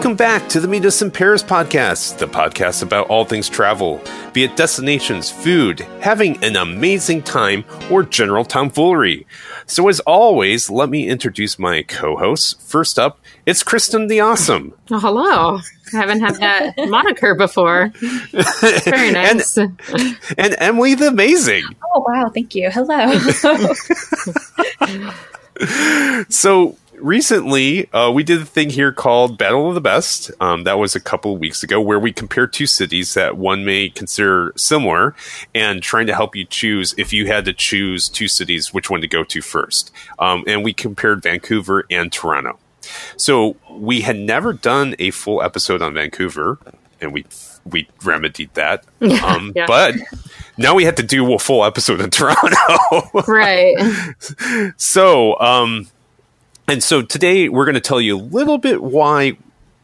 Welcome back to the Meet Us in Paris podcast, the podcast about all things travel, be it destinations, food, having an amazing time, or general tomfoolery. So, as always, let me introduce my co hosts. First up, it's Kristen the Awesome. Oh, hello. I haven't had that moniker before. Very nice. and, and Emily the Amazing. Oh, wow. Thank you. Hello. so, recently uh, we did a thing here called battle of the best. Um, that was a couple of weeks ago where we compared two cities that one may consider similar and trying to help you choose if you had to choose two cities which one to go to first. Um, and we compared vancouver and toronto. So we had never done a full episode on vancouver and we we remedied that. Um, yeah. but now we had to do a full episode in toronto. Right. So um and so today we're going to tell you a little bit why,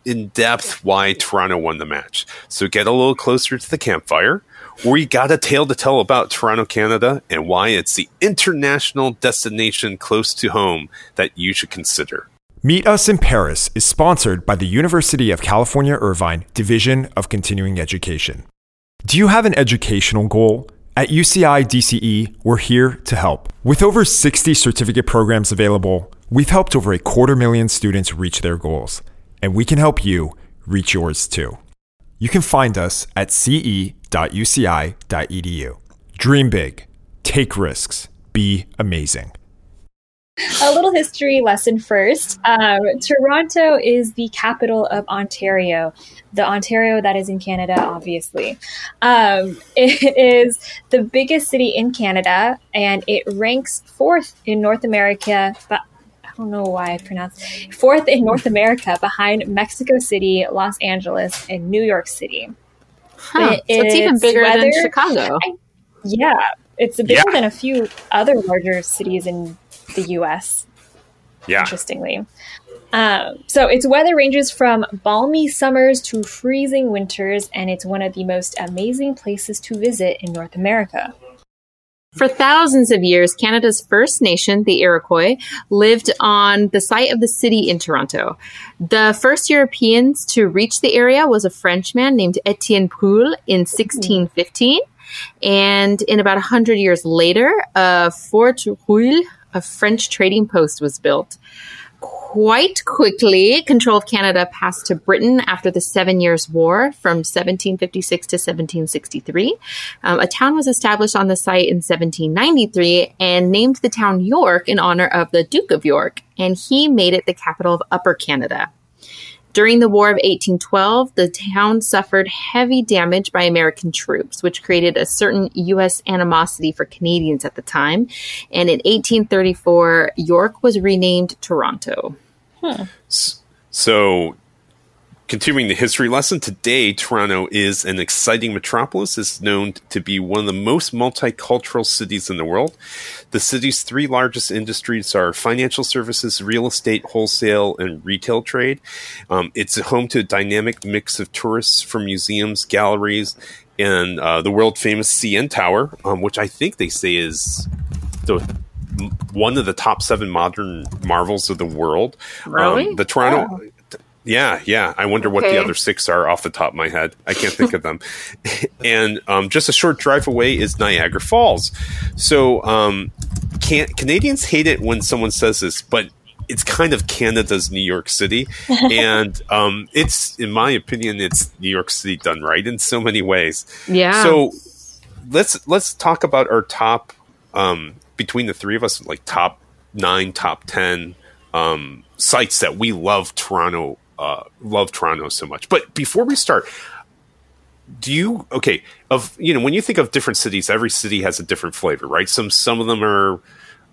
in depth, why Toronto won the match. So get a little closer to the campfire. We got a tale to tell about Toronto, Canada, and why it's the international destination close to home that you should consider. Meet Us in Paris is sponsored by the University of California Irvine Division of Continuing Education. Do you have an educational goal? At UCI DCE, we're here to help. With over 60 certificate programs available, We've helped over a quarter million students reach their goals, and we can help you reach yours too. You can find us at ce.uci.edu. Dream big, take risks, be amazing. A little history lesson first. Um, Toronto is the capital of Ontario, the Ontario that is in Canada, obviously. Um, it is the biggest city in Canada and it ranks fourth in North America, don't know why I pronounced fourth in North America behind Mexico City, Los Angeles, and New York City. Huh. so it's even bigger weather, than Chicago. I, yeah, it's bigger yeah. than a few other larger cities in the U.S. Yeah, interestingly. Um, so its weather ranges from balmy summers to freezing winters, and it's one of the most amazing places to visit in North America. For thousands of years, Canada's First Nation, the Iroquois, lived on the site of the city in Toronto. The first Europeans to reach the area was a Frenchman named Etienne Brulé in 1615. And in about 100 years later, a Fort Royal, a French trading post, was built quite quickly, control of Canada passed to Britain after the Seven Years' War from 1756 to 1763. Um, a town was established on the site in 1793 and named the town York in honor of the Duke of York, and he made it the capital of Upper Canada. During the War of 1812, the town suffered heavy damage by American troops, which created a certain U.S. animosity for Canadians at the time. And in 1834, York was renamed Toronto. So Continuing the history lesson, today Toronto is an exciting metropolis. It's known to be one of the most multicultural cities in the world. The city's three largest industries are financial services, real estate, wholesale, and retail trade. Um, it's home to a dynamic mix of tourists from museums, galleries, and uh, the world famous CN Tower, um, which I think they say is the one of the top seven modern marvels of the world. Really? Um, the Toronto. Oh yeah, yeah. I wonder okay. what the other six are off the top of my head. I can't think of them. and um, just a short drive away is Niagara Falls. So um, can- Canadians hate it when someone says this, but it's kind of Canada's New York City, and um, it's, in my opinion, it's New York City done right in so many ways. Yeah. So let's let's talk about our top um, between the three of us, like top nine, top ten um, sites that we love Toronto uh, love Toronto so much. But before we start, do you okay of you know when you think of different cities, every city has a different flavor, right? Some some of them are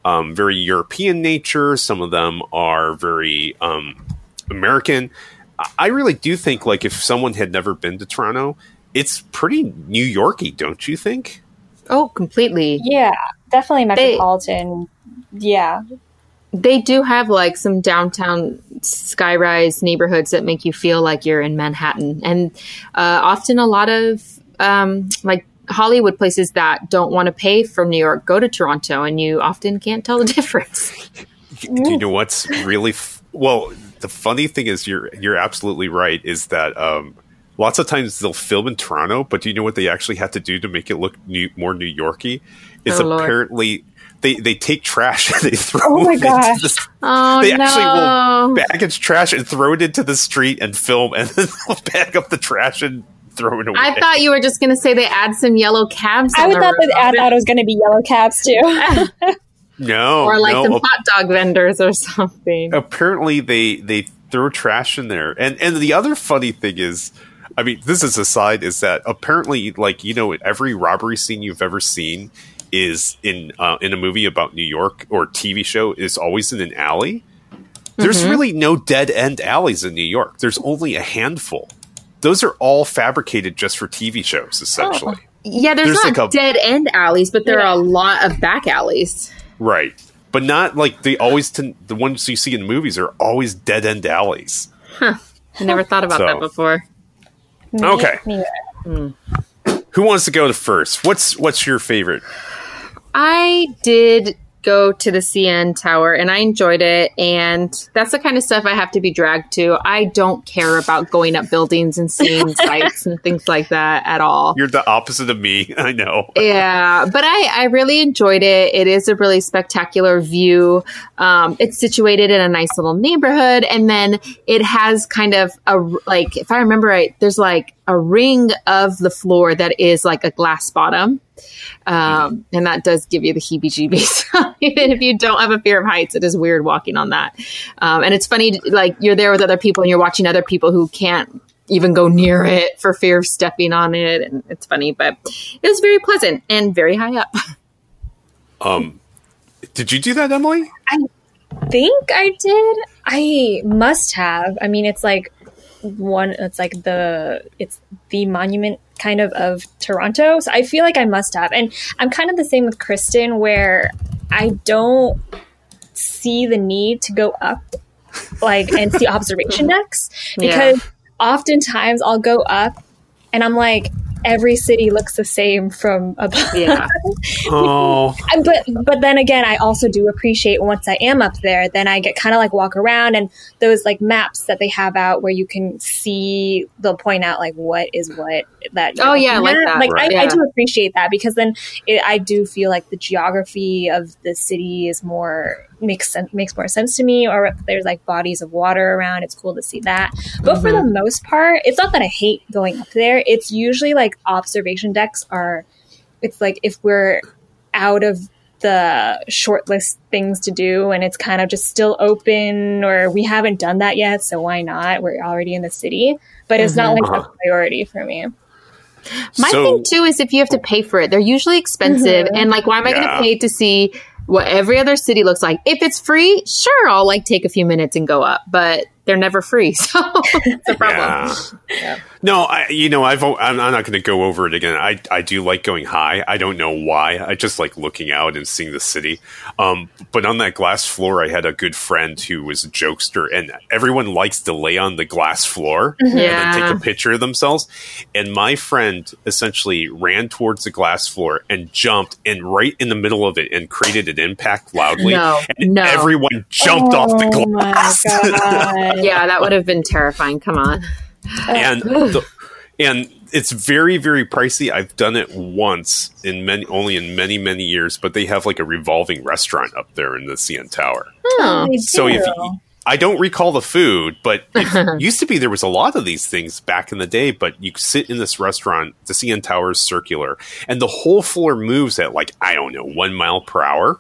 um, very European nature, some of them are very um, American. I really do think like if someone had never been to Toronto, it's pretty New Yorky, don't you think? Oh, completely. Yeah, definitely metropolitan. They, yeah, they do have like some downtown skyrise neighborhoods that make you feel like you're in Manhattan, and uh, often a lot of um, like Hollywood places that don't want to pay from New York go to Toronto, and you often can't tell the difference. you know what's really f- well the funny thing is, you're you're absolutely right. Is that um, lots of times they'll film in Toronto, but do you know what they actually had to do to make it look new, more New Yorky? Is Oh, Lord. apparently they they take trash and they throw Oh my it gosh. into the, Oh they no! actually will package trash and throw it into the street and film, and then they'll pack up the trash and throw it away. I thought you were just going to say they add some yellow cabs. I would thought that roof. I thought it was going to be yellow cabs too. no, or like no, some hot dog vendors or something. apparently they they throw trash in there and and the other funny thing is i mean this is aside is that apparently like you know every robbery scene you've ever seen is in uh, in a movie about new york or tv show is always in an alley. There's really no dead end alleys in new york. There's only a handful. Those are all fabricated just for tv shows essentially. Yeah, there's, There's not like a- dead end alleys, but there are a lot of back alleys. right. But not like they always tend, the ones you see in movies are always dead end alleys. Huh. I never thought about So- that before. Okay. Me- me- who wants to go to first? What's what's your favorite I did go to the CN Tower and I enjoyed it. And that's the kind of stuff I have to be dragged to. I don't care about going up buildings and seeing sights and things like that at all. You're the opposite of me. I know. Yeah, but I, I really enjoyed it. It is a really spectacular view. Um, it's situated in a nice little neighborhood, and then it has kind of a like, if I remember right, there's like a ring of the floor that is like a glass bottom, um, and that does give you the heebie-jeebies. Even if you don't have a fear of heights, it is weird walking on that. Um, and it's funny, like you're there with other people, and you're watching other people who can't even go near it for fear of stepping on it. And it's funny, but it was very pleasant and very high up. um, Did you do that, Emily? I think I did. I must have. I mean, it's like one. It's like the. It's the monument kind of of Toronto. So I feel like I must have. And I'm kind of the same with Kristen, where I don't see the need to go up, like and see observation decks because oftentimes I'll go up and I'm like. Every city looks the same from above. Yeah. Oh, but but then again, I also do appreciate once I am up there, then I get kind of like walk around and those like maps that they have out where you can see they'll point out like what is what that. Oh, yeah, I like that. Like Right. I, I do appreciate that because then it, I do feel like the geography of the city is more makes sense makes more sense to me. Or if there's like bodies of water around, it's cool to see that. But for Mm-hmm. the most part, it's not that I hate going up there. It's usually like observation decks are. It's like if we're out of the short list things to do and it's kind of just still open or we haven't done that yet so why not we're already in the city but it's not like a mm-hmm. priority for me My So- thing too is if you have to pay for it, they're usually expensive. Mm-hmm. And like, why am I going to pay to see what every other city looks like? If it's free, sure, I'll like take a few minutes and go up, but they're never free. So it's a problem. yeah. No, I, you know, I've, I'm, I'm not going to go over it again. I, I do like going high. I don't know why. I just like looking out and seeing the city. Um, but on that glass floor, I had a good friend who was a jokester, and everyone likes to lay on the glass floor and then take a picture of themselves. And my friend essentially ran towards the glass floor and jumped, and right in the middle of it, and created an impact loudly. No, and no. everyone jumped off the Oh my glass. God. Yeah, that would have been terrifying. Come on. And the, and it's very very pricey. I've done it once in many only in many many years, but they have like a revolving restaurant up there in the CN Tower. Oh. So if do. you, I don't recall the food, but it used to be there was a lot of these things back in the day. But you sit in this restaurant, the CN Tower is circular, and the whole floor moves at like I don't know one mile per hour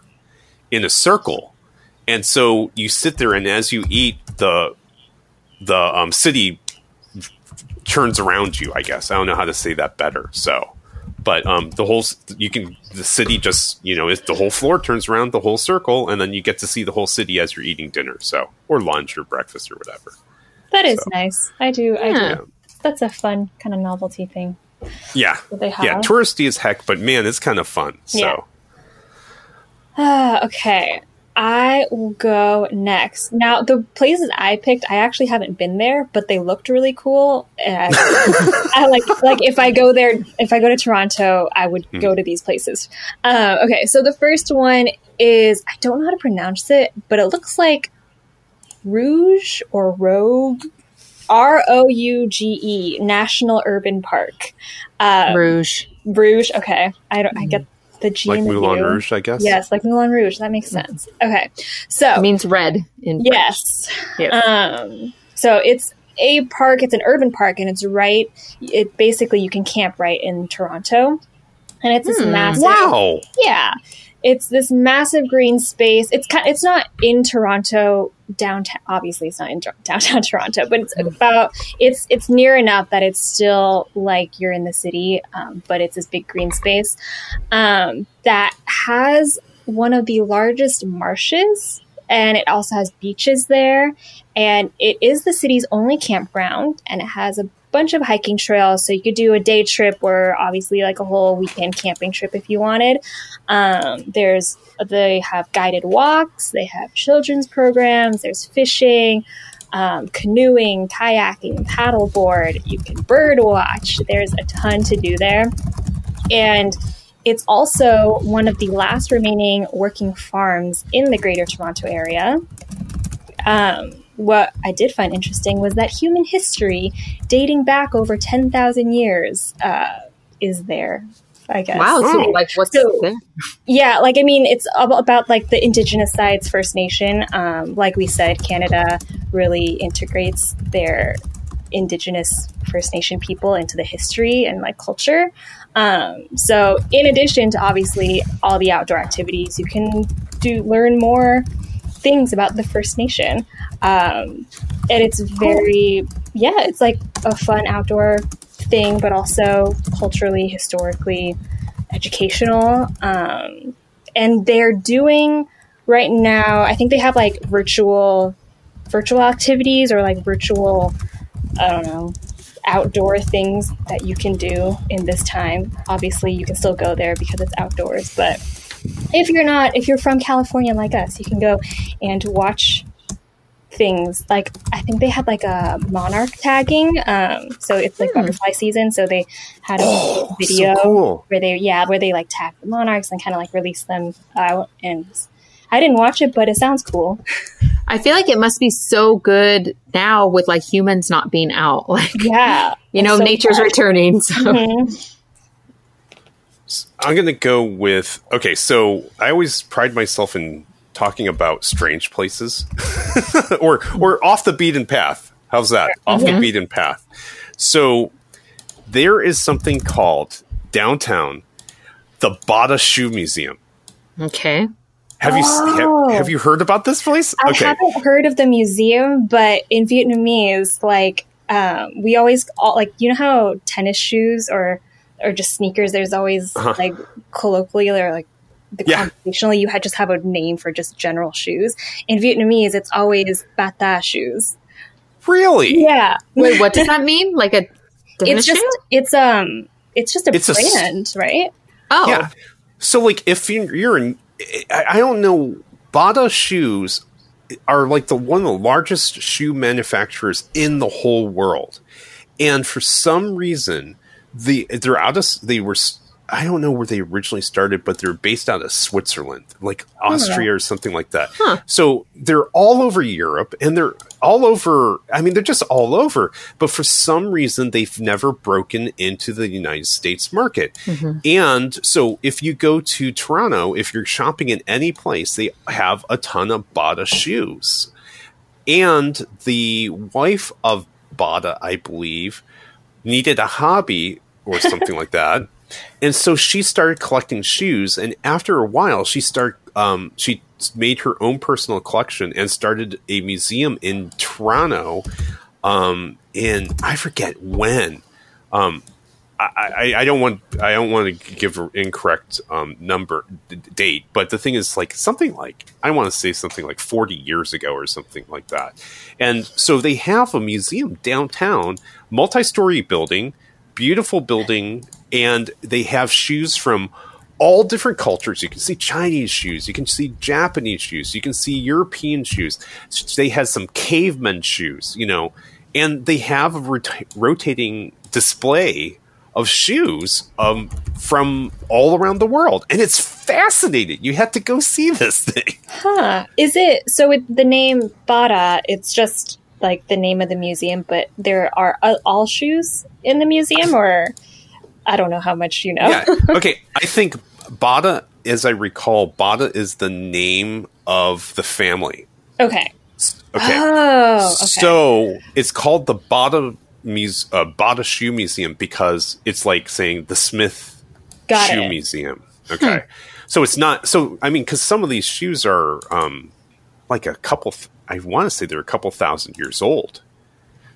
in a circle, and so you sit there, and as you eat, the the um, city turns around you. I guess I don't know how to say that better. So, but um, the whole you can the city just you know if the whole floor turns around the whole circle, and then you get to see the whole city as you're eating dinner. So, or lunch or breakfast or whatever. that is so. nice i do i Yeah. do that's a fun kind of novelty thing Yeah, that they have yeah, touristy as heck, but man, it's kind of fun. So, Yeah. Ah, okay. I will go next. Now, the places I picked, I actually haven't been there, but they looked really cool. And I like, like if I go there, if I go to Toronto, I would go to these places. Uh, okay, so the first one is I don't know how to pronounce it, but it looks like Rouge or Rogue, R O U G E, National Urban Park. Um, Rouge. Rouge. Okay, I don't. I get the G like and the Moulin U. Rouge, I guess. Yes, like Moulin Rouge. That makes sense. Okay, so It means red in yes, French. Yes. um, so it's a park. It's an urban park, and it's right. It basically you can camp right in Toronto, and it's this Hmm. massive. Wow. Yeah, it's this massive green space. It's kind. It's not in Toronto downtown. Obviously, it's not in downtown Toronto, but it's about. It's it's near enough that it's still like you're in the city, um, but it's this big green space um, that has one of the largest marshes, and it also has beaches there, and it is the city's only campground, and it has a bunch of hiking trails. So you could do a day trip or obviously like a whole weekend camping trip if you wanted. Um, there's they have guided walks they have children's programs there's fishing um, canoeing kayaking paddleboard you can bird watch. There's a ton to do there. And it's also one of the last remaining working farms in the greater toronto area. Um, what I did find interesting was that human history, dating back over 10,000 years, uh, is there, I guess. Wow. So, Oh. like, what's So- there? Yeah, like, I mean, it's ab- about, like, the Indigenous sides, First Nation. Um, like we said, Canada really integrates their Indigenous First Nation people into the history and, like, culture. Um, so, in addition to obviously all the outdoor activities, you can do learn more things about the First Nation. Um, and it's very, yeah, it's like a fun outdoor thing, but also culturally, historically educational. Um, and they're doing right now, I think they have like virtual virtual activities or like virtual, I don't know, outdoor things that you can do in this time. Obviously, you can still go there because it's outdoors, but if you're not, if you're from California like us, you can go and watch things like I think they had like a monarch tagging. Um, so it's like butterfly season. So they had a Oh, video so cool. where they yeah where they like tag the monarchs and kind of like release them out. And I didn't watch it, but it sounds cool. I feel like it must be so good now with like humans not being out. Like, Yeah, you know, So nature's fun. returning. So. Mhm. I'm going to go with okay. So I always pride myself in talking about strange places, or or off the beaten path. How's that? Off the beaten path. So there is something called downtown, the Bata Shoe Museum. Okay. Have you Oh. have, have you heard about this place? I haven't heard of the museum, but in Vietnamese, like um, we always all, like you know how tennis shoes or or just sneakers. There's always Uh-huh. like colloquially or like the Yeah. conversationally, you had just have a name for just general shoes. In Vietnamese, it's always bata shoes. really? Yeah, Wait, what does that mean? Like a it's just shoe? it's um it's just a It's a s- brand, right? Oh, Yeah. So like if you're, you're in, I, I don't know, Bata shoes are like the one of the largest shoe manufacturers in the whole world, and for some reason, the they're out of they were. I don't know where they originally started, but they're based out of Switzerland, like oh, Austria or something like that. Huh. So they're all over Europe and they're all over. I mean, they're just all over. But for some reason, they've never broken into the United States market. Mm-hmm. And so if you go to Toronto, if you're shopping in any place, they have a ton of Bata shoes. And the wife of Bata, I believe, needed a hobby or something like that. And so she started collecting shoes, and after a while, she started. Um, she made her own personal collection and started a museum in Toronto. Um, in I forget when. Um, I, I, I don't want I don't want to give an incorrect um, number d- date, but the thing is like something like I want to say something like forty years ago or something like that. And so they have a museum downtown, multi-story building, beautiful building, and they have shoes from all different cultures. You can see Chinese shoes, you can see Japanese shoes, you can see European shoes. They have some caveman shoes, you know, and they have a rot- rotating display of shoes um, from all around the world, and it's fascinating. You have to go see this thing. Huh. Is it so with the name Bata, it's just like the name of the museum, but there are uh, all shoes in the museum or I don't know how much you know. Yeah. Okay. I think Bata, as I recall, Bata is the name of the family. okay. Okay. Oh, okay. So it's called the Bata Muse, uh, Bata Shoe Museum because it's like saying the Smith Got Shoe it. Museum. Okay. So it's not. So I mean, because some of these shoes are um, like a couple. Th- I want to say they're a couple thousand years old.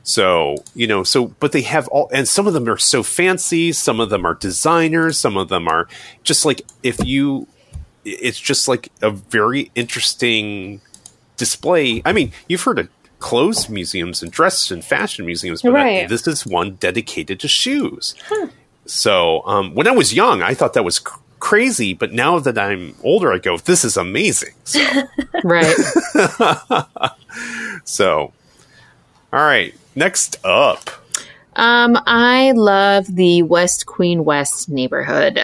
So you know, so but they have all, and some of them are so fancy. Some of them are designers. Some of them are just like if you. It's just like a very interesting display. I mean, you've heard of clothes museums and dress and fashion museums, but Right. this is one dedicated to shoes. So um, when I was young, I thought that was cr- crazy, but now that I'm older, I go, "This is amazing." So, Right. so all right. Next up, Um, I love the West Queen West neighborhood.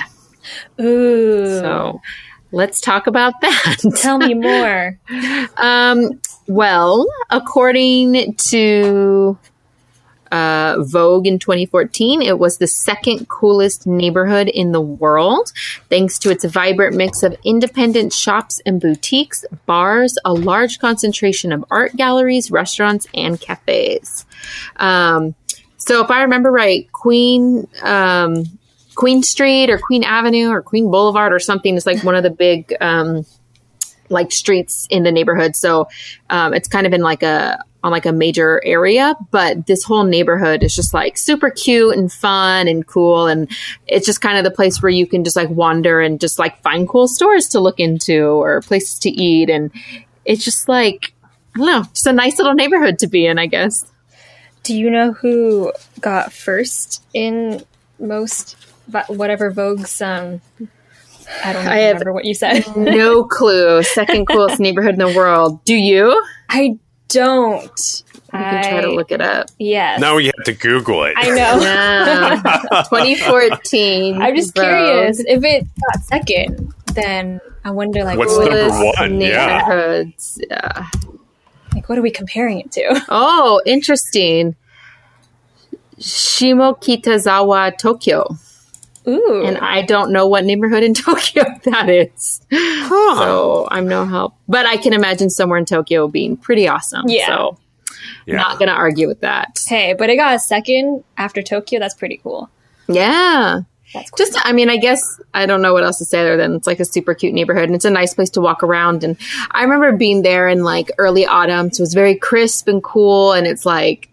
Ooh. So let's talk about that. Tell me more. Um, well, according to uh, Vogue in 2014, it was the second coolest neighborhood in the world, thanks to its vibrant mix of independent shops and boutiques, bars, a large concentration of art galleries, restaurants, and cafes. Um, so, if I remember right, Queen. Um, Queen Street or Queen Avenue or Queen Boulevard or something is like one of the big um, like streets in the neighborhood. So um, it's kind of in like a on like a major area, but this whole neighborhood is just like super cute and fun and cool, and it's just kind of the place where you can just like wander and just like find cool stores to look into or places to eat, and it's just like I don't know, just a nice little neighborhood to be in, I guess. Do you know who got first in most but whatever Vogue's um I don't I have- remember what you said. No clue. Second coolest neighborhood in the world. Do you? You I don't. I can try to look it up. Yes. now we have to Google it. I know. Yeah. 2014. I'm just Vogue. curious if it got second. Then I wonder, like, What's what, number Coolest one? Yeah. Neighborhoods. Yeah. like, what are we comparing it to? Oh, interesting. Shimokitazawa, Tokyo. Ooh, And I don't know what neighborhood in Tokyo that is. Huh. So I'm no help. But I can imagine somewhere in Tokyo being pretty awesome. Yeah. So Yeah. not going to argue with that. hey, but it got a second after Tokyo. That's pretty cool. Yeah. That's cool. Just, I mean, I guess I don't know what else to say other than it's like a super cute neighborhood and it's a nice place to walk around. And I remember being there in like early autumn, so it was very crisp and cool. And it's like,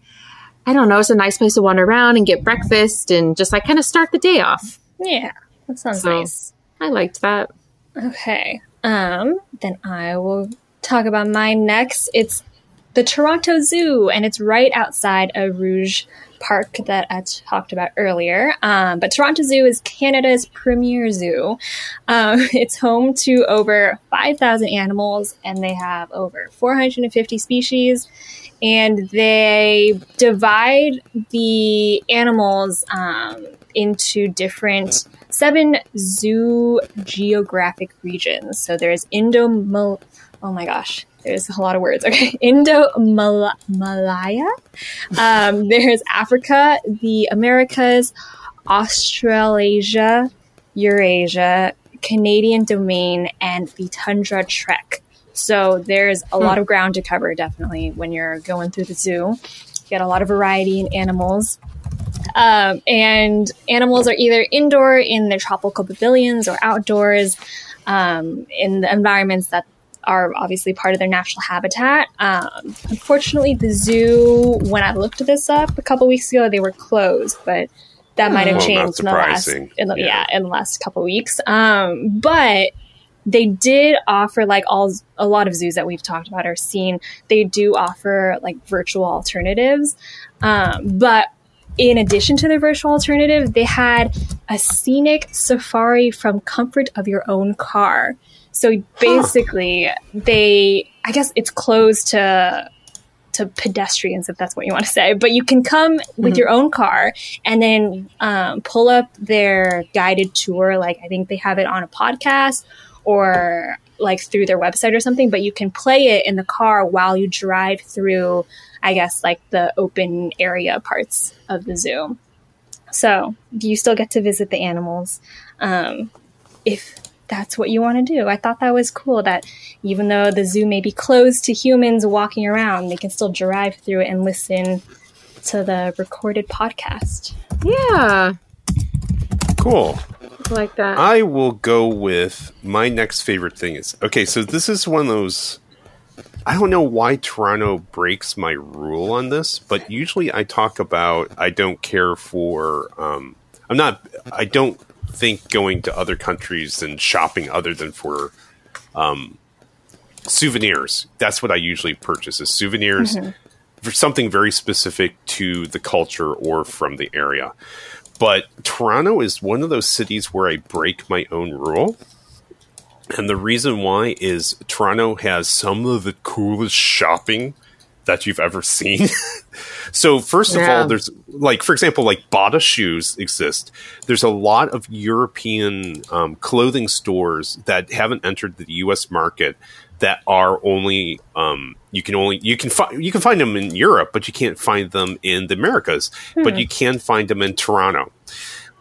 I don't know, it's a nice place to wander around and get breakfast and just like kind of start the day off. Yeah, that sounds So- nice. I liked that. Okay. Um, then I will talk about mine next. It's the Toronto Zoo, and it's right outside a Rouge Park that I talked about earlier. Um, but Toronto Zoo is Canada's premier zoo. Um, it's home to over 5,000 animals, and they have over 450 species. And they divide the animals um, into different seven zoo geographic regions. So there's Indo Mal oh my gosh, there's a lot of words. Okay, Indo Malaya. Um, there's Africa, the Americas, Australasia, Eurasia, Canadian domain, and the Tundra Trek. So there's a lot of ground to cover, definitely, when you're going through the zoo. You get a lot of variety in animals. Um, and animals are either indoor in their tropical pavilions or outdoors um, in the environments that are obviously part of their natural habitat. Um, unfortunately, the zoo, when I looked this up a couple weeks ago, they were closed, but that might have Oh, not changed in the last, in the, yeah. Yeah. in the last couple weeks. Um, but they did offer like all a lot of zoos that we've talked about or seen. They do offer like virtual alternatives, um, but in addition to their virtual alternative, they had a scenic safari from comfort of your own car. So basically, they, I guess it's closed to to pedestrians, if that's what you want to say. But you can come with Mhm. your own car and then um, pull up their guided tour. Like I think they have it on a podcast or like through their website or something. But you can play it in the car while you drive through. I guess like the open area parts of the zoo. So you still get to visit the animals um, if that's what you want to do. I thought that was cool that even though the zoo may be closed to humans walking around, they can still drive through it and listen to the recorded podcast. Yeah, Cool. Like that. I will go with my next favorite thing is okay. So this is one of those. I don't know why Toronto breaks my rule on this, but usually I talk about I don't care for. Um, I'm not. I don't think going to other countries and shopping other than for um, souvenirs. That's what I usually purchase is souvenirs for something very specific to the culture or from the area. But Toronto is one of those cities where I break my own rule. And the reason why is Toronto has some of the coolest shopping that you've ever seen. so first of all, there's like, for example, like Bata shoes exist. There's a lot of European um, clothing stores that haven't entered the U.S. market that are only um, you can only you can find you can find them in Europe, but you can't find them in the Americas. But you can find them in Toronto.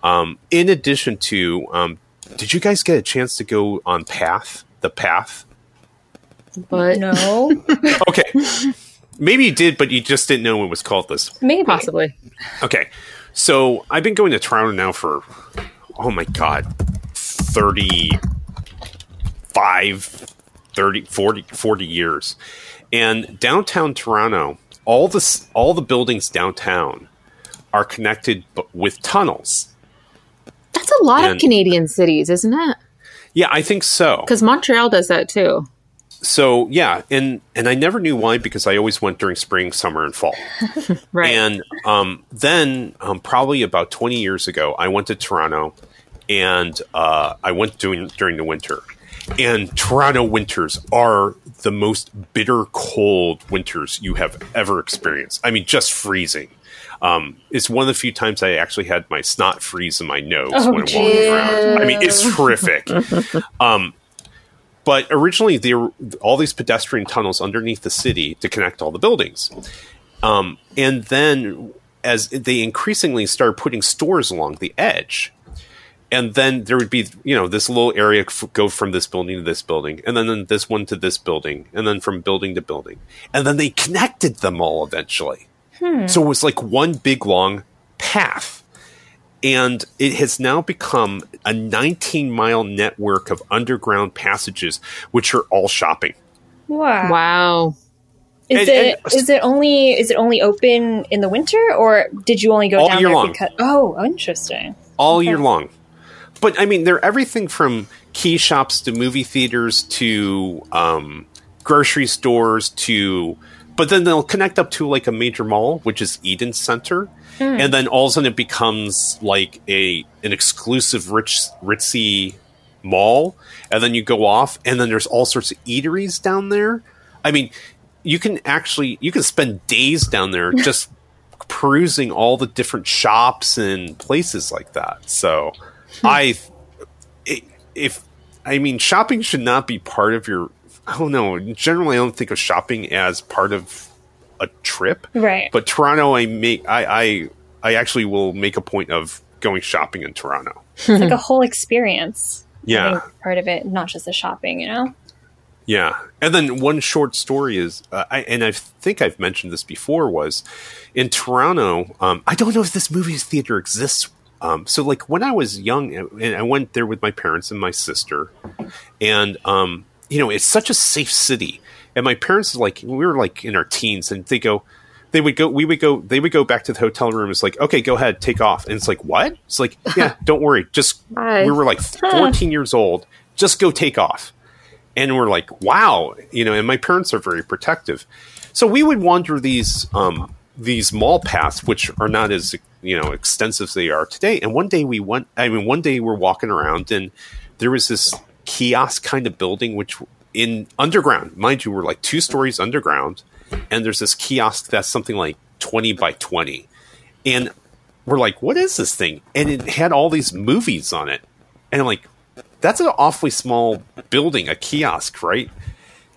Um, in addition to, um, did you guys get a chance to go on Path? The Path. but No, Okay. Maybe you did, but you just didn't know it was called this. maybe. possibly. Okay. So I've been going to Toronto now for, oh my God, 35, 30, 40, 40 years. And downtown Toronto, all the, all the buildings downtown are connected with tunnels. That's a lot And- of Canadian cities, isn't it? Yeah, I think so. Because Montreal does that too. So yeah, and and I never knew why because I always went during spring, summer, and fall. Right. And um, then, um, probably about 20 years ago, I went to Toronto and uh, I went during, during the winter. And Toronto winters are the most bitter cold winters you have ever experienced. I mean, just freezing. Um, it's one of the few times I actually had my snot freeze in my nose Oh, when I'm walking around. I mean, it's horrific. um, but originally, there all these pedestrian tunnels underneath the city to connect all the buildings. Um, and then as they increasingly started putting stores along the edge, and then there would be you know this little area f- go from this building to this building, and then, then this one to this building, and then from building to building, and then they connected them all eventually. So it was like one big long path. And it has now become a 19 mile network of underground passages, which are all shopping. Wow. wow. Is And- it and- is it only is it only open in the winter or did you only go All down year there long. because Oh, interesting. all Okay. year long. But I mean, they're everything from key shops to movie theaters to um, grocery stores to. But then they'll connect up to like a major mall, which is Eaton Centre, hmm. and then all of a sudden it becomes like a an exclusive rich ritzy mall, and then you go off, and then there's all sorts of eateries down there. I mean, you can actually you can spend days down there just perusing all the different shops and places like that. So, hmm. I i- if I mean shopping should not be part of your. I don't know. Generally, I don't think of shopping as part of a trip. Right. But Toronto, I make I I, I actually will make a point of going shopping in Toronto. it's like a whole experience. Yeah. part of it, not just the shopping, you know? Yeah, and then one short story is, uh, I, and I think I've mentioned this before, was in Toronto. Um, I don't know if this movie theater exists. Um, so, like when I was young, and I went there with my parents and my sister, and um, you know, it's such a safe city. And my parents, like, we were like in our teens, and they go, they would go, we would go, they would go back to the hotel room. It's like, okay, go ahead, take off. And it's like, what? It's like, yeah, don't worry, just Bye. we were like 14 years old, just go take off and we're like, wow, you know, and my parents are very protective. So we would wander these um, these mall paths, which are not as you know extensive as they are today. And one day we went. I mean, one day we're walking around, and there was this kiosk kind of building, which in underground, mind you, we're like two stories underground, and there's this kiosk that's something like 20 by 20. And we're like, what is this thing? And it had all these movies on it. And I'm like, that's an awfully small building, a kiosk, right?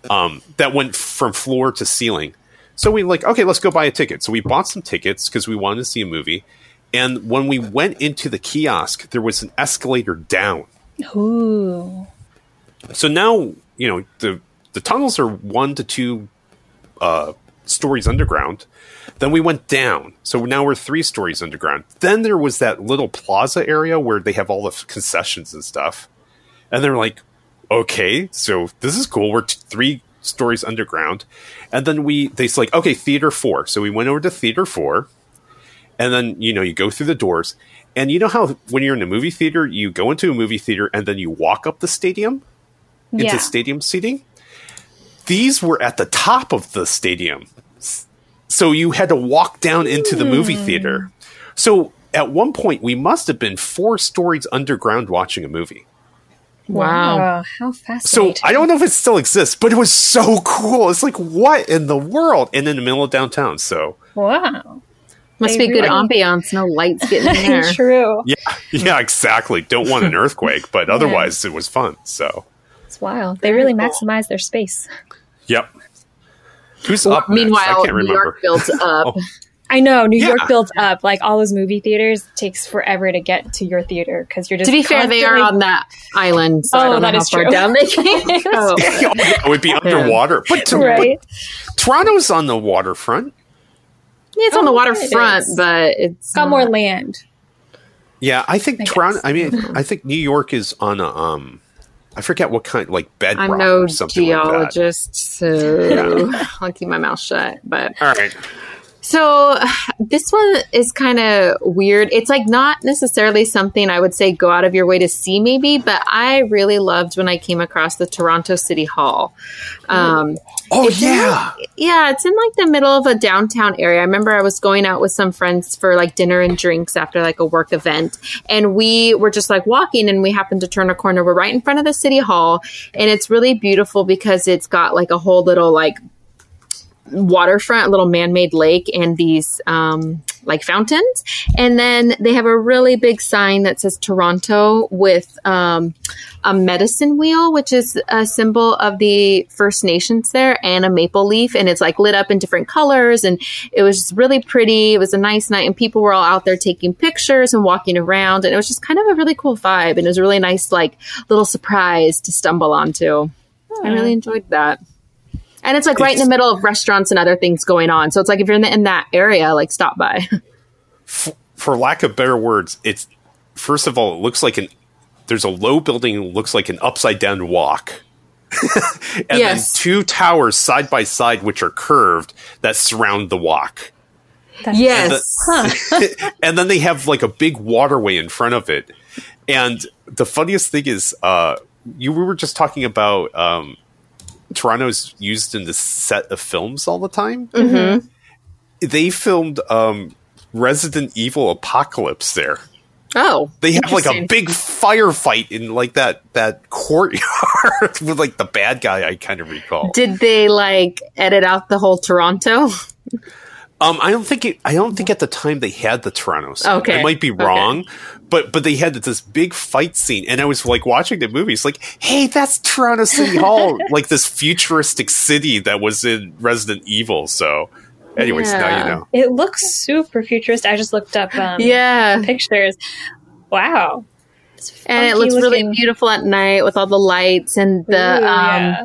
Um, that went from floor to ceiling. So we like, okay, let's go buy a ticket. So we bought some tickets because we wanted to see a movie. And when we went into the kiosk, there was an escalator down. Ooh. So now, you know, the the tunnels are one to two uh, stories underground. Then we went down. So now we're three stories underground. Then there was that little plaza area where they have all the concessions and stuff. And they're like, okay, so this is cool. We're t- three stories underground. And then we, they like, okay, theater four. So we went over to theater four. And then, you know, you go through the doors. And you know how when you're in a movie theater, you go into a movie theater and then you walk up the stadium into Yeah. stadium seating? These were at the top of the stadium. So you had to walk down into the movie hmm. theater. So at one point, we must have been four stories underground watching a movie. Wow. How fascinating. So. I don't know if it still exists, but it was so cool. It's like, what in the world? And in the middle of downtown. So Wow. Must They be good really- ambiance. No lights getting in there. True. yeah, yeah, exactly. Don't want an earthquake, but otherwise it was fun. So, It's wild. They really maximize their space. yep. Who's up? next? I Meanwhile, can't New. York builds up. I know New Yeah. York builds up like all those movie theaters takes forever to get to your theater because you're just to be fair, they are on that island, so I Oh, don't know that how is far true. down they can go. Oh, yeah, it would be underwater, but, to, right. but Toronto's on the waterfront. Yeah, it's on the Oh, waterfront, it is. but it's Got not- more land. Yeah, I think I Toronto. guess. I mean, I think New York is on a um, I forget what kind, like bedrock I'm no or something like geologist, so I'll keep my mouth shut. But All right. So this one is kind of weird. It's like not necessarily something I would say go out of your way to see, maybe, but I really loved when I came across the Toronto City Hall. Um, Oh yeah. like- yeah, it's in like the middle of a downtown area. I remember I was going out with some friends for like dinner and drinks after like a work event, and we were just like walking, and we happened to turn a corner. We're right in front of the city hall, and it's really beautiful because it's got like a whole little like waterfront, a little man-made lake, and these um, like fountains. And then they have a really big sign that says Toronto with um, a medicine wheel, which is a symbol of the First Nations there, and a maple leaf, and it's like lit up in different colors, and it was just really pretty. It was a nice night, and people were all out there taking pictures and walking around, and it was just kind of a really cool vibe, and it was a really nice like little surprise to stumble onto. I really enjoyed that. And it's like right in the middle of restaurants and other things going on. So it's like if you're in, the, in that area, like stop by. For lack of better words, it's first of all, it looks like an. There's a low building. looks like an upside down walk. and Yes. then two towers side by side, which are curved, that surround the walk. yes. and then they have like a big waterway in front of it. And the funniest thing is, uh, you we were just talking about um, Toronto's used in the set of films all the time. Mm-hmm. They filmed um, Resident Evil Apocalypse there. Oh, They have like a big firefight in like that that courtyard with like the bad guy. I kind of recall. Did they like edit out the whole Toronto? Um, I don't think it, I don't think at the time they had the Toronto scene. Okay. I might be Okay. wrong, but but they had this big fight scene, and I was like watching the movie. It's like, hey, that's Toronto City Hall, like this futuristic city that was in Resident Evil. So, anyways, now you know. It looks super futuristic. I just looked up um, yeah. pictures. Wow. And it funky looks really beautiful at night with all the lights and the Ooh, um yeah.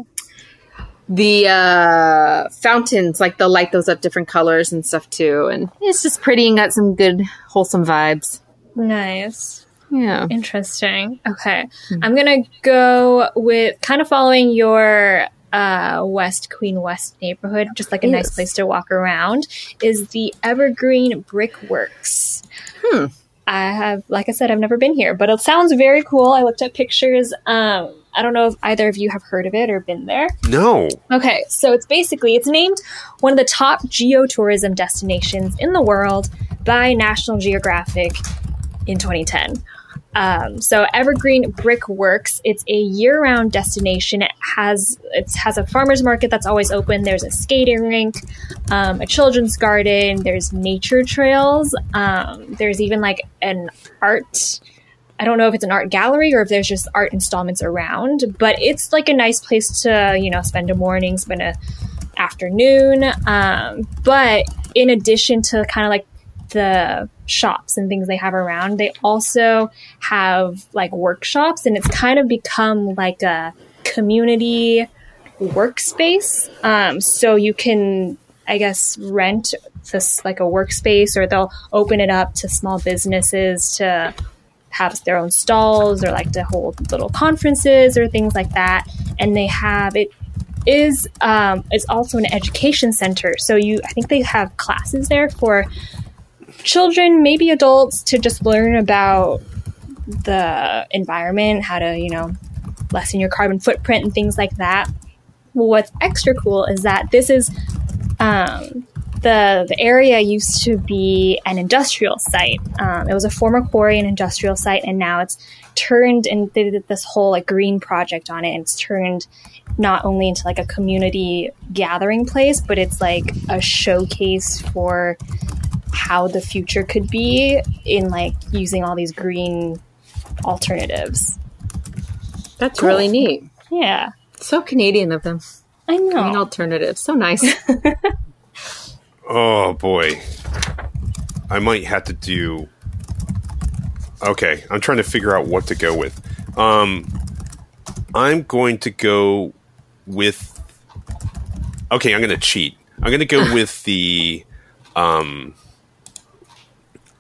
The uh fountains, like they'll light those up different colors and stuff too. And it's just pretty and got some good wholesome vibes. Nice. Yeah. Interesting. Okay. I'm going to go with kind of following your uh, West Queen West neighborhood, just like a nice place to walk around, is the Evergreen Brickworks. Hmm. I have, like I said, I've never been here, but it sounds very cool. I looked at pictures. Um, I don't know if either of you have heard of it or been there. No, Okay, so it's basically it's named one of the top geotourism destinations in the world by National Geographic in 2010. Um, so Evergreen Brick Works, it's a year-round destination. It has it has a farmers market that's always open. There's a skating rink, um, a children's garden. There's nature trails. Um, there's even like an art. I don't know if it's an art gallery or if there's just art installments around, but it's like a nice place to you know spend a morning, spend a afternoon. Um, but in addition to kind of like the shops and things they have around, they also have like workshops, and it's kind of become like a community workspace. Um, so you can, I guess, rent this like a workspace, or they'll open it up to small businesses to have their own stalls or like to hold little conferences or things like that. And they have it is um, is also an education center. So you, I think they have classes there for children, maybe adults, to just learn about the environment, how to you know lessen your carbon footprint and things like that. Well, what's extra cool is that this is um, the the area used to be an industrial site. Um, it was a former quarry and industrial site, and now it's turned and they did this whole like green project on it. And it's turned not only into like a community gathering place, but it's like a showcase for how the future could be in like using all these green alternatives. That's cool. really neat. Yeah. So Canadian of them. I know. Green alternatives. So nice. oh boy. I might have to do Okay, I'm trying to figure out what to go with. Um I'm going to go with Okay, I'm going to cheat. I'm going to go with the um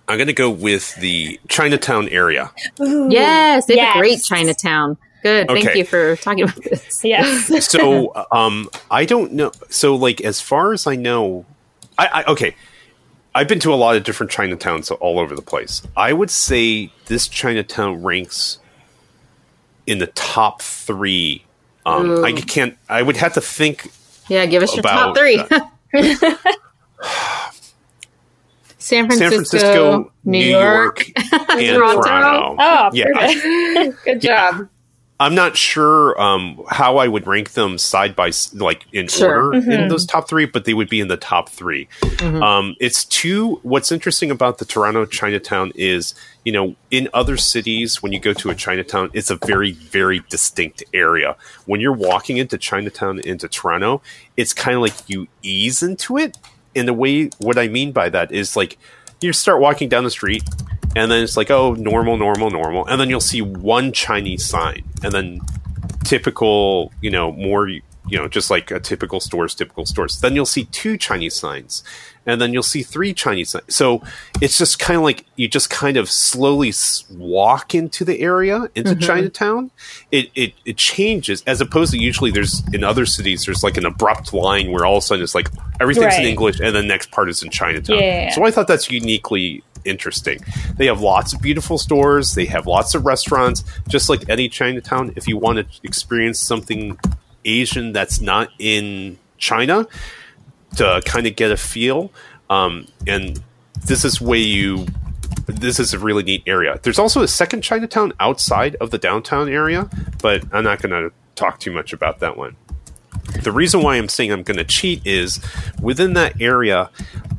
I'm going to go with the Chinatown area. Ooh, yes, they yes. have a great Chinatown. Good. Thank okay. you for talking about this. Yes. so, um, I don't know. So, like, as far as I know, I, I okay. I've been to a lot of different Chinatowns all over the place. I would say this Chinatown ranks in the top three. Um, I can't. I would have to think. Yeah, give us your top three. San Francisco, San Francisco New, New York, York and Toronto. Toronto. Oh, yeah. Good job. Yeah. I'm not sure um, how I would rank them side by like in sure. order mm-hmm. in those top three, but they would be in the top 3 mm-hmm. um, it's two. What's interesting about the Toronto Chinatown is, you know, in other cities when you go to a Chinatown, it's a very very distinct area. When you're walking into Chinatown into Toronto, it's kind of like you ease into it And the way what I mean by that is like you start walking down the street and then it's like oh normal normal normal and then you'll see one chinese sign and then typical you know more you know just like a typical stores typical stores then you'll see two chinese signs and then you'll see three Chinese. Signs. So it's just kind of like you just kind of slowly walk into the area into mm-hmm. Chinatown. It, it it changes as opposed to usually there's in other cities there's like an abrupt line where all of a sudden it's like everything's right. in English and the next part is in Chinatown. Yeah. So I thought that's uniquely interesting. They have lots of beautiful stores. They have lots of restaurants, just like any Chinatown. If you want to experience something Asian that's not in China, to kind of get a feel. Um, and this is where you. This is a really neat area. There's also a second Chinatown outside of the downtown area, but I'm not going to talk too much about that one. The reason why I'm saying I'm going to cheat is within that area,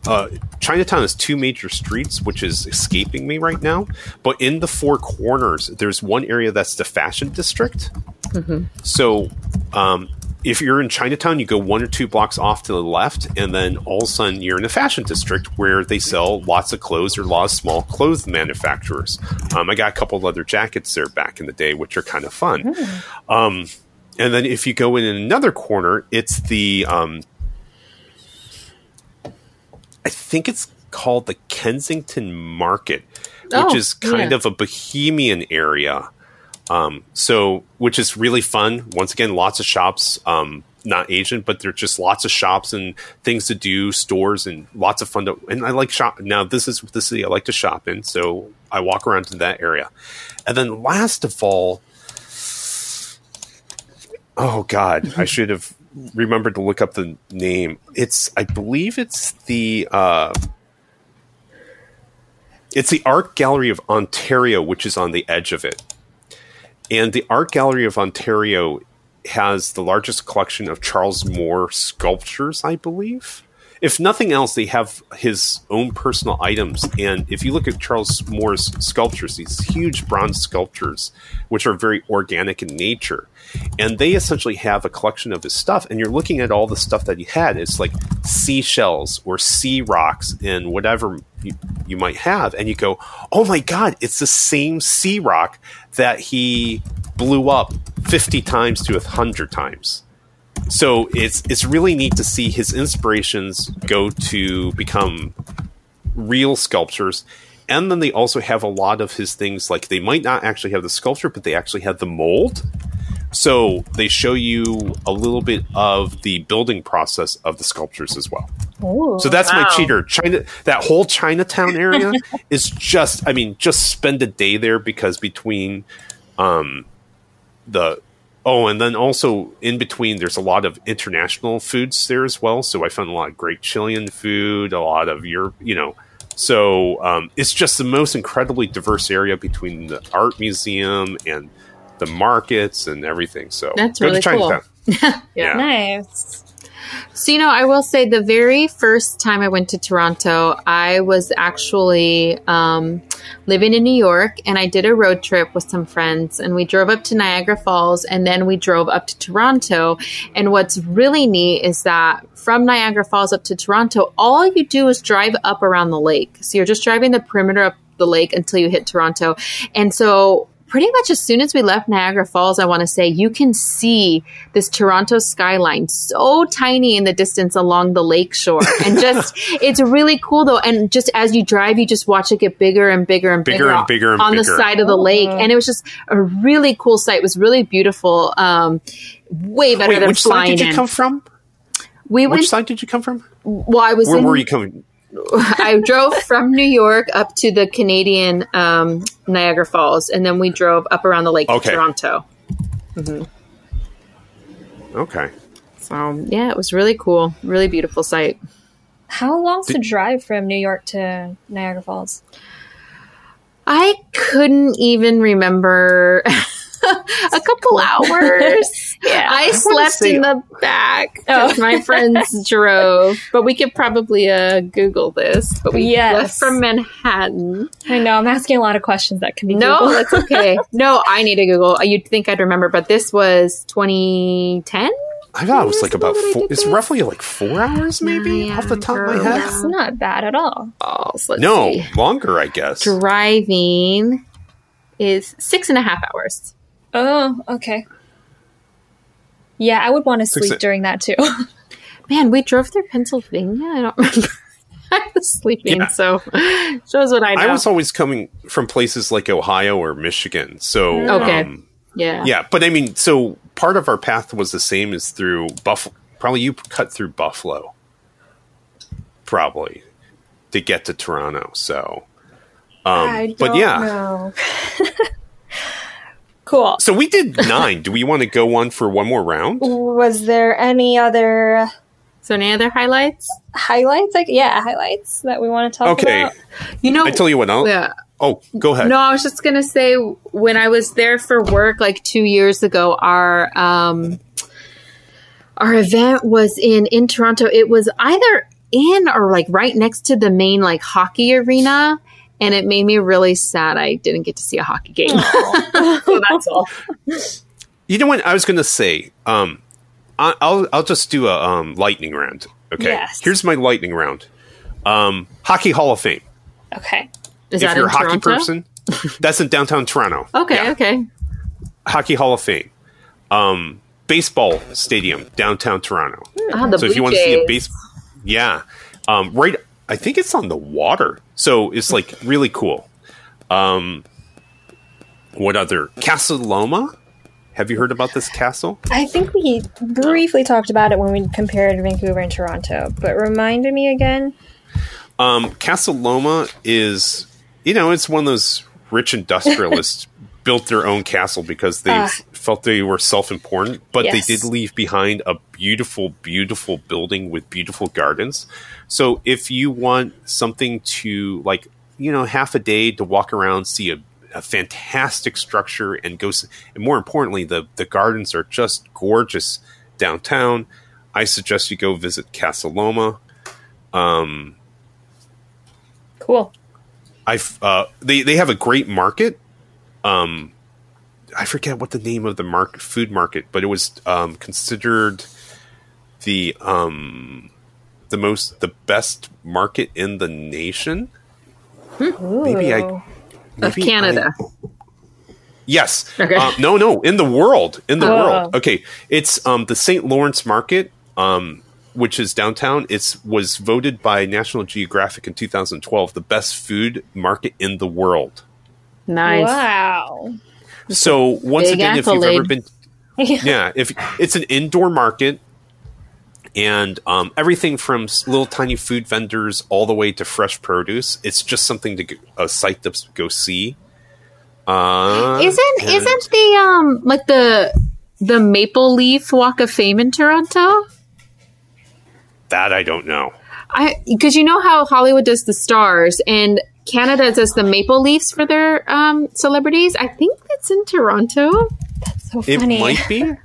uh, Chinatown has two major streets, which is escaping me right now. But in the four corners, there's one area that's the fashion district. Mm-hmm. So um, if you're in Chinatown, you go one or two blocks off to the left, and then all of a sudden you're in a fashion district where they sell lots of clothes or lots of small clothes manufacturers. Um, I got a couple of leather jackets there back in the day, which are kind of fun. Mm. Um, and then if you go in another corner, it's the um, I think it's called the Kensington Market, which oh, is kind yeah. of a bohemian area. Um, so, which is really fun. Once again, lots of shops, um, not Asian, but there's just lots of shops and things to do, stores, and lots of fun to. And I like shop. Now, this is the city I like to shop in, so I walk around to that area. And then, last of all, oh god, I should have remembered to look up the name. It's, I believe, it's the. Uh, it's the Art Gallery of Ontario, which is on the edge of it. And the Art Gallery of Ontario has the largest collection of Charles Moore sculptures, I believe. If nothing else, they have his own personal items. And if you look at Charles Moore's sculptures, these huge bronze sculptures, which are very organic in nature, and they essentially have a collection of his stuff. And you're looking at all the stuff that he had. It's like seashells or sea rocks and whatever you, you might have. And you go, oh my God, it's the same sea rock that he blew up 50 times to 100 times so it's it's really neat to see his inspirations go to become real sculptures. And then they also have a lot of his things like they might not actually have the sculpture but they actually have the mold. So they show you a little bit of the building process of the sculptures as well. Ooh, so that's wow. my cheater. China that whole chinatown area is just i mean just spend a day there because between um the Oh, and then also in between, there's a lot of international foods there as well. So I found a lot of great Chilean food, a lot of Europe, you know. So um, it's just the most incredibly diverse area between the art museum and the markets and everything. So That's go to really cool. Chinatown. yeah. Nice. So, you know, I will say the very first time I went to Toronto, I was actually um, living in New York and I did a road trip with some friends and we drove up to Niagara Falls and then we drove up to Toronto. And what's really neat is that from Niagara Falls up to Toronto, all you do is drive up around the lake. So you're just driving the perimeter of the lake until you hit Toronto. And so pretty much as soon as we left Niagara Falls, I want to say you can see this Toronto skyline so tiny in the distance along the lake shore. And just, it's really cool though. And just as you drive, you just watch it get bigger and bigger and Bigger bigger, and bigger and on the side of the lake. And it was just a really cool sight. It was really beautiful. Um, way better Wait, than which side flying did you in. come from? we went, Which side did you come from? well, I was Where in, were you coming? I drove from New York up to the Canadian um, Niagara Falls, and then we drove up around the lake Okay. to Toronto. Okay. So yeah, it was really cool, really beautiful sight. How long's the drive from New York to Niagara Falls? I couldn't even remember a couple hours. Yeah. I slept in the back because my friends drove, but we could probably uh, Google this. But we Yes. left from Manhattan. I know I'm asking a lot of questions that can be No, Googled. that's okay. no, I need to Google. You'd think I'd remember, but this was 2010. I thought it was like about that four. It's roughly like four hours, maybe Yeah, off the top of my head. That's not bad at all. Oh, so No, see. longer, I guess. Driving is six and a half hours. Oh, okay. Yeah, I would want to sleep it- during that too. Man, we drove through Pennsylvania. I don't remember. I was sleeping, Yeah. so shows what I know. I was always coming from places like Ohio or Michigan. So, Okay. um, yeah, yeah. But I mean, so part of our path was the same as through Buffalo. Probably you cut through Buffalo, probably to get to Toronto. So, um, but yeah. know. cool. So we did nine. Do we want to go on for one more round? Was there any other So, any other highlights? highlights? Like, yeah, highlights that we want to talk Okay. about. You know, I tell you what. I'll, yeah. Oh, go ahead. No, I was just gonna say when I was there for work like two years ago, our um, our event was in in Toronto. It was either in or like right next to the main like hockey arena, and it made me really sad. I didn't get to see a hockey game. so that's all. You know what I was going to say? Um, I, I'll I'll just do a um, lightning round. Okay. Yes. Here's my lightning round. Um, Hockey Hall of Fame. Okay. Is if that you're a hockey Toronto? person, that's in downtown Toronto. Okay, Yeah. okay. Hockey Hall of Fame. Um, baseball stadium downtown Toronto. Ah, the so Blue if you want to see a baseball, yeah, um, right. I think it's on the water, so it's like really cool. Um, what other Casa Loma? Have you heard about this castle? I think we briefly talked about it when we compared Vancouver and Toronto, but reminded me again. Um, Casa Loma is, you know, it's one of those rich industrialists built their own castle because they Ah. Felt they were self-important, but Yes. they did leave behind a beautiful, beautiful building with beautiful gardens. So if you want something to like you know half a day to walk around, see a, a fantastic structure, and go. And more importantly, the the gardens are just gorgeous downtown. I suggest you go visit Casa Loma. Um, Cool. I've uh, they they have a great market. Um, I forget what the name of the market food market, but it was um, considered the um, the most the best market in the nation. Maybe I- Ooh. Of Canada. I- yes. Okay. Um, no, no, in the world, in the Oh. world. Okay, it's um, the St. Lawrence Market, um, which is downtown. It's was voted by National Geographic in 2012 the best food market in the world. nice. Wow. So once Big again, if you've ever been, yeah, if it's an indoor market, and um, everything from little tiny food vendors all the way to fresh produce, it's just something to go, a site to go see. Uh, Isn't isn't the um like the the Maple Leaf Walk of Fame in Toronto? that I don't know. I because you know how Hollywood does the stars and Canada does the Maple Leafs for their um celebrities. I think that's in Toronto. That's so funny. It might be.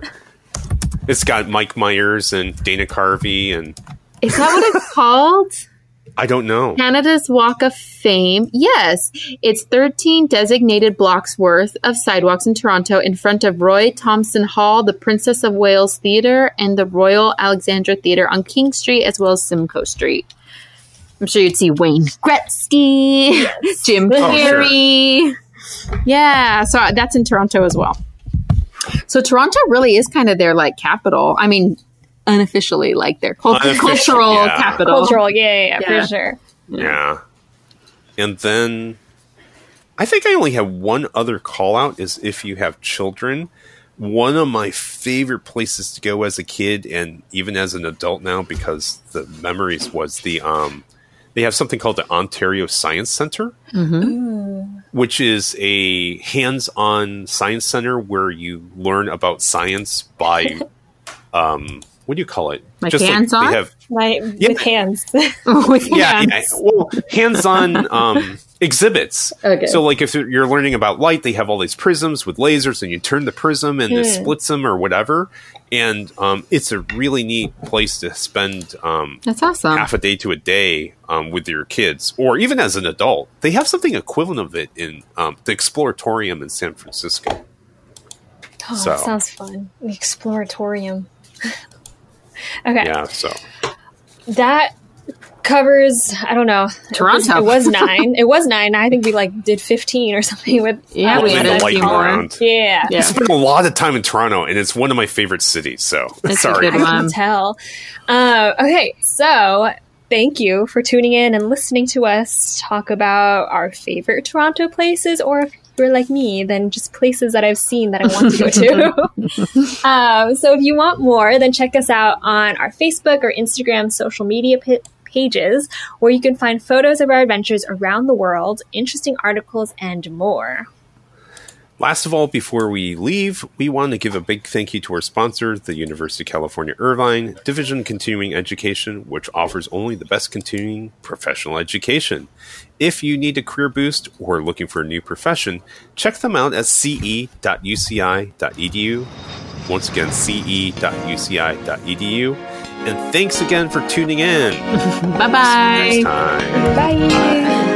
It's got Mike Myers and Dana Carvey, and Is that what it's called? I don't know. Canada's Walk of Fame. Yes, it's 13 designated blocks worth of sidewalks in Toronto in front of Roy Thomson Hall, the Princess of Wales Theatre, and the Royal Alexandra Theatre on King Street, as well as Simcoe Street. I'm sure you'd see Wayne Gretzky, Jim Oh, sure. Yeah, so that's in Toronto as well. So Toronto really is kind of their like capital. I mean, unofficially, like their cult- Unofficial, cultural yeah. capital. Cultural, yeah, yeah, yeah, Yeah. for sure. Yeah. And then I think I only have one other call out is if you have children. One of my favorite places to go as a kid and even as an adult now because the memories was the um they have something called the Ontario Science Center, which is a hands-on science center where you learn about science by um what do you call it? Like they hands-on? have Like Yeah. with hands. With yeah, hands. yeah. Well, hands-on um, exhibits. Okay. So, like, if you're learning about light, they have all these prisms with lasers, and you turn the prism and it splits them or whatever. And um, it's a really neat place to spend um, That's awesome. half a day to a day um, with your kids, or even as an adult. They have something equivalent of it in um, the Exploratorium in San Francisco. Oh, So. that sounds fun. The exploratorium. okay. Yeah, so That covers I don't know. Toronto. It was nine. it was nine. I think we like did fifteen or something with Yeah, uh, we had a the few more. Yeah. Yeah. I spent a lot of time in Toronto, and it's one of my favorite cities. So It's a sorry. good I one. can tell. Uh, okay, so thank you for tuning in and listening to us talk about our favorite Toronto places, or if you're like me, then just places that I've seen that I want to go to. um, so if you want more, then check us out on our Facebook or Instagram social media pi- pages, where you can find photos of our adventures around the world, interesting articles, and more. Last of all, before we leave, we want to give a big thank you to our sponsor, the University of California Irvine Division Continuing Education, which offers only the best continuing professional education. If you need a career boost or looking for a new profession, check them out at ce.uci.edu. Once again, ce.uci.edu. And thanks again for tuning in. Bye bye. Next time. Bye.